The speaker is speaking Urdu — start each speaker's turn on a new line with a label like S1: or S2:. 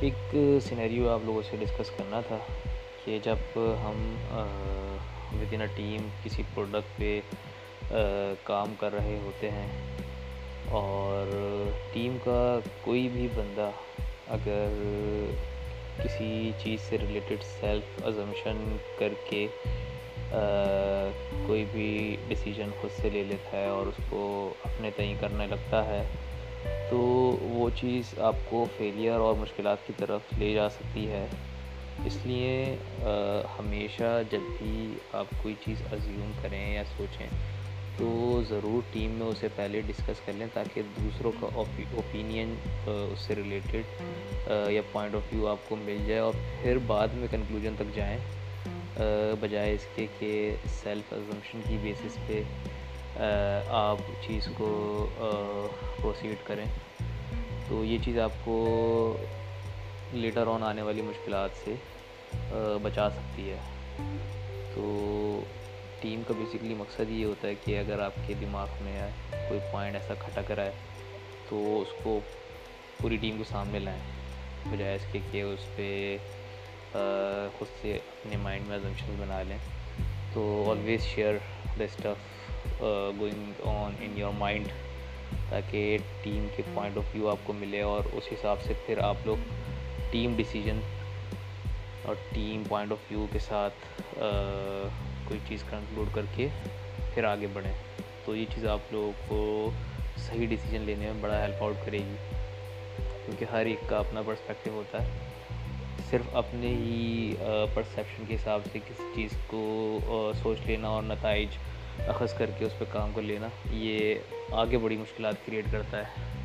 S1: ایک سینیریو آپ لوگوں سے ڈسکس کرنا تھا کہ جب ہم ود ان اے ٹیم کسی پروڈکٹ پہ کام کر رہے ہوتے ہیں اور ٹیم کا کوئی بھی بندہ اگر کسی چیز سے ریلیٹڈ سیلف ازمشن کر کے کوئی بھی ڈیسیجن خود سے لے لیتا ہے اور اس کو اپنے تعین کرنے لگتا ہے تو وہ چیز آپ کو فیلئر اور مشکلات کی طرف لے جا سکتی ہے۔ اس لیے ہمیشہ جب بھی آپ کوئی چیز ازیوم کریں یا سوچیں، تو ضرور ٹیم میں اسے پہلے ڈسکس کر لیں تاکہ دوسروں کا اوپینین اس سے ریلیٹڈ یا پوائنٹ آف ویو آپ کو مل جائے اور پھر بعد میں کنکلوژن تک جائیں۔ بجائے اس کے کہ سیلف ازمپشن کی بیسس پہ آپ چیز کو پروسیڈ کریں۔ تو یہ چیز آپ کو لیٹر آن آنے والی مشکلات سے بچا سکتی ہے۔ تو ٹیم کا بیسکلی مقصد یہ ہوتا ہے کہ اگر آپ کے دماغ میں کوئی پوائنٹ ایسا کھٹک رہا ہے، تو اس کو پوری ٹیم کو سامنے لائیں، بجائے اس کے کہ اس پہ خود سے اپنے مائنڈ میں ازمپشن بنا لیں۔ تو always share the stuff going on in your mind تاکہ ٹیم کے پوائنٹ آف ویو آپ کو ملے اور اس حساب سے پھر آپ لوگ ٹیم ڈیسیجن اور ٹیم پوائنٹ آف ویو کے ساتھ uh, کوئی چیز کنکلوڈ کر کے پھر آگے بڑھیں۔ تو یہ چیز آپ لوگوں کو صحیح ڈیسیجن لینے میں بڑا ہیلپ آؤٹ کرے گی۔ کیونکہ ہر ایک کا اپنا پرسپیکٹیو ہوتا ہے۔ صرف اپنے ہی uh, پرسیپشن کے حساب سے کسی چیز کو uh, سوچ لینا اور نتائج اخذ کر کے اس پہ کام کر لینا، یہ آگے بڑی مشکلات کریٹ کرتا ہے۔